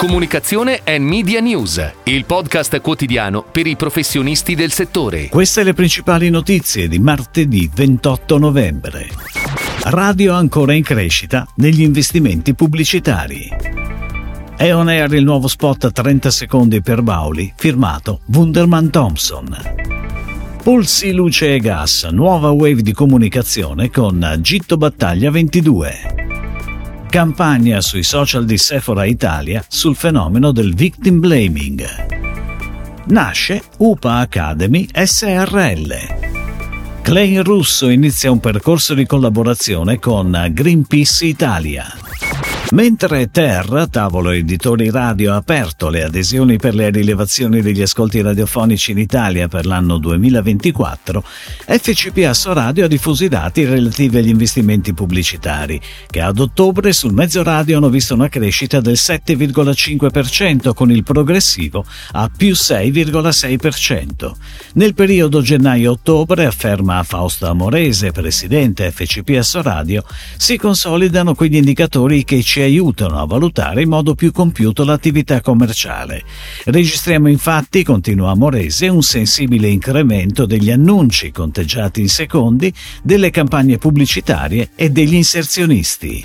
Comunicazione e Media News, il podcast quotidiano per i professionisti del settore. Queste le principali notizie di martedì 28 novembre. Radio ancora in crescita negli investimenti pubblicitari. È on air il nuovo spot 30 secondi per Bauli, firmato Wunderman Thompson. Pulsi Luce e Gas, nuova wave di comunicazione con Gitto Battaglia 22. Campagna sui social di Sephora Italia sul fenomeno del victim blaming. Nasce UPA Academy SRL. Clay Russo inizia un percorso di collaborazione con Greenpeace Italia. Mentre Terra, tavolo editori radio, ha aperto le adesioni per le rilevazioni degli ascolti radiofonici in Italia per l'anno 2024, FCP Radio ha diffuso i dati relativi agli investimenti pubblicitari, che ad ottobre sul mezzo radio hanno visto una crescita del 7,5% con il progressivo a più 6,6%. Nel periodo gennaio-ottobre, afferma Fausto Amorese, presidente FCP Radio, si consolidano quegli indicatori che ci aiutano a valutare in modo più compiuto l'attività commerciale. Registriamo infatti, continua Morese, un sensibile incremento degli annunci conteggiati in secondi, delle campagne pubblicitarie e degli inserzionisti.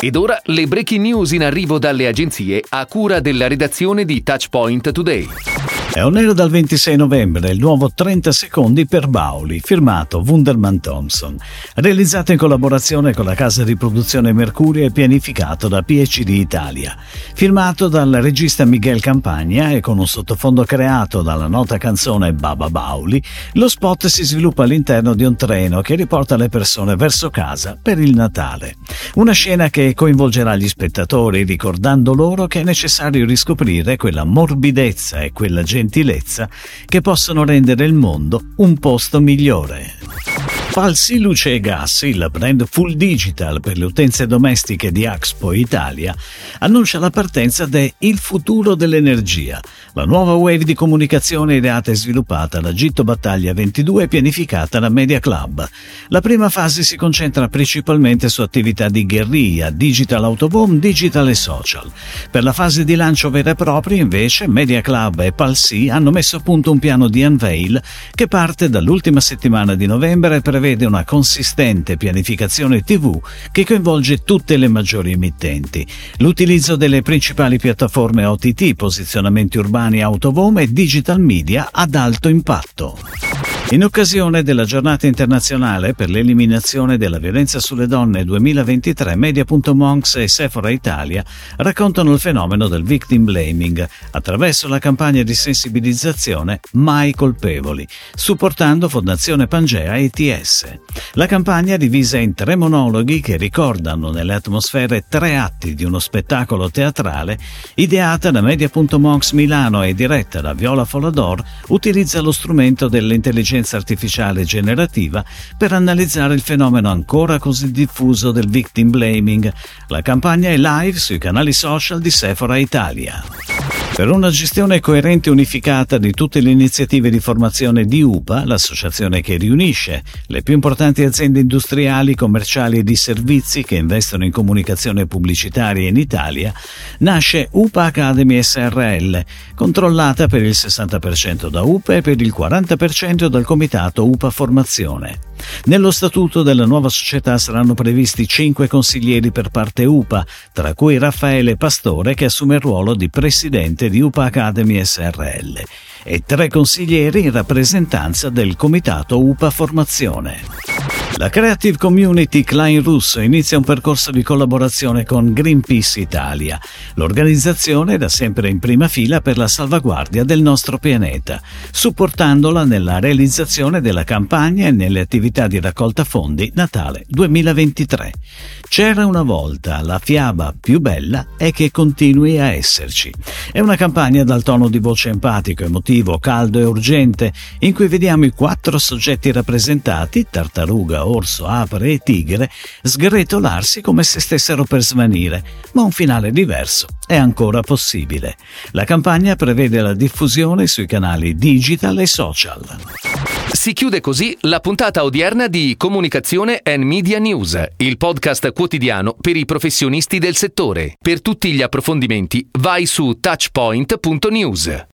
Ed ora le breaking news in arrivo dalle agenzie a cura della redazione di Touchpoint Today. È on air dal 26 novembre il nuovo 30 secondi per Bauli, firmato Wunderman Thompson, realizzato in collaborazione con la casa di produzione Mercurio e pianificato da PhD Italia. Firmato dal regista Miguel Campagna e con un sottofondo creato dalla nota canzone Baba Bauli, lo spot si sviluppa all'interno di un treno che riporta le persone verso casa per il Natale. Una scena che coinvolgerà gli spettatori ricordando loro che è necessario riscoprire quella morbidezza e quella gentilezza gentilezza che possono rendere il mondo un posto migliore. Falsi Luce e Gas, il brand full digital per le utenze domestiche di Axpo Italia, annuncia la partenza de Il futuro dell'energia, la nuova wave di comunicazione ideata e sviluppata da Gitto Battaglia 22 e pianificata da Media Club. La prima fase si concentra principalmente su attività di guerriglia, digital autobomb, digital e social. Per la fase di lancio vera e propria, invece, Media Club e Palsi hanno messo a punto un piano di unveil che parte dall'ultima settimana di novembre e prevede prevede una consistente pianificazione TV che coinvolge tutte le maggiori emittenti, l'utilizzo delle principali piattaforme OTT, posizionamenti urbani autovom e digital media ad alto impatto. In occasione della giornata internazionale per l'eliminazione della violenza sulle donne 2023, Media.monks e Sephora Italia raccontano il fenomeno del victim blaming attraverso la campagna di sensibilizzazione Mai colpevoli, supportando Fondazione Pangea ETS. La campagna, divisa in tre monologhi che ricordano nelle atmosfere tre atti di uno spettacolo teatrale, ideata da Media.monks Milano e diretta da Viola Folador, utilizza lo strumento dell'intelligenza intelligenza artificiale generativa per analizzare il fenomeno ancora così diffuso del victim blaming. La campagna è live sui canali social di Sephora Italia. Per una gestione coerente e unificata di tutte le iniziative di formazione di UPA, l'associazione che riunisce le più importanti aziende industriali, commerciali e di servizi che investono in comunicazione pubblicitaria in Italia, nasce UPA Academy SRL, controllata per il 60% da UPA e per il 40% dal comitato UPA Formazione. Nello statuto della nuova società saranno previsti cinque consiglieri per parte UPA, tra cui Raffaele Pastore che assume il ruolo di presidente di UPA Academy SRL e tre consiglieri in rappresentanza del comitato UPA Formazione. La Creative Community Klein Russo inizia un percorso di collaborazione con Greenpeace Italia. L'organizzazione è da sempre in prima fila per la salvaguardia del nostro pianeta, supportandola nella realizzazione della campagna e nelle attività di raccolta fondi Natale 2023. C'era una volta, la fiaba più bella è che continui a esserci. È una campagna dal tono di voce empatico, emotivo, caldo e urgente, in cui vediamo i quattro soggetti rappresentati, tartaruga, orso, apre e tigre sgretolarsi come se stessero per svanire, ma un finale diverso è ancora possibile. La campagna prevede la diffusione sui canali digital e social. Si chiude così la puntata odierna di Comunicazione and Media News, il podcast quotidiano per i professionisti del settore. Per tutti gli approfondimenti vai su touchpoint.news.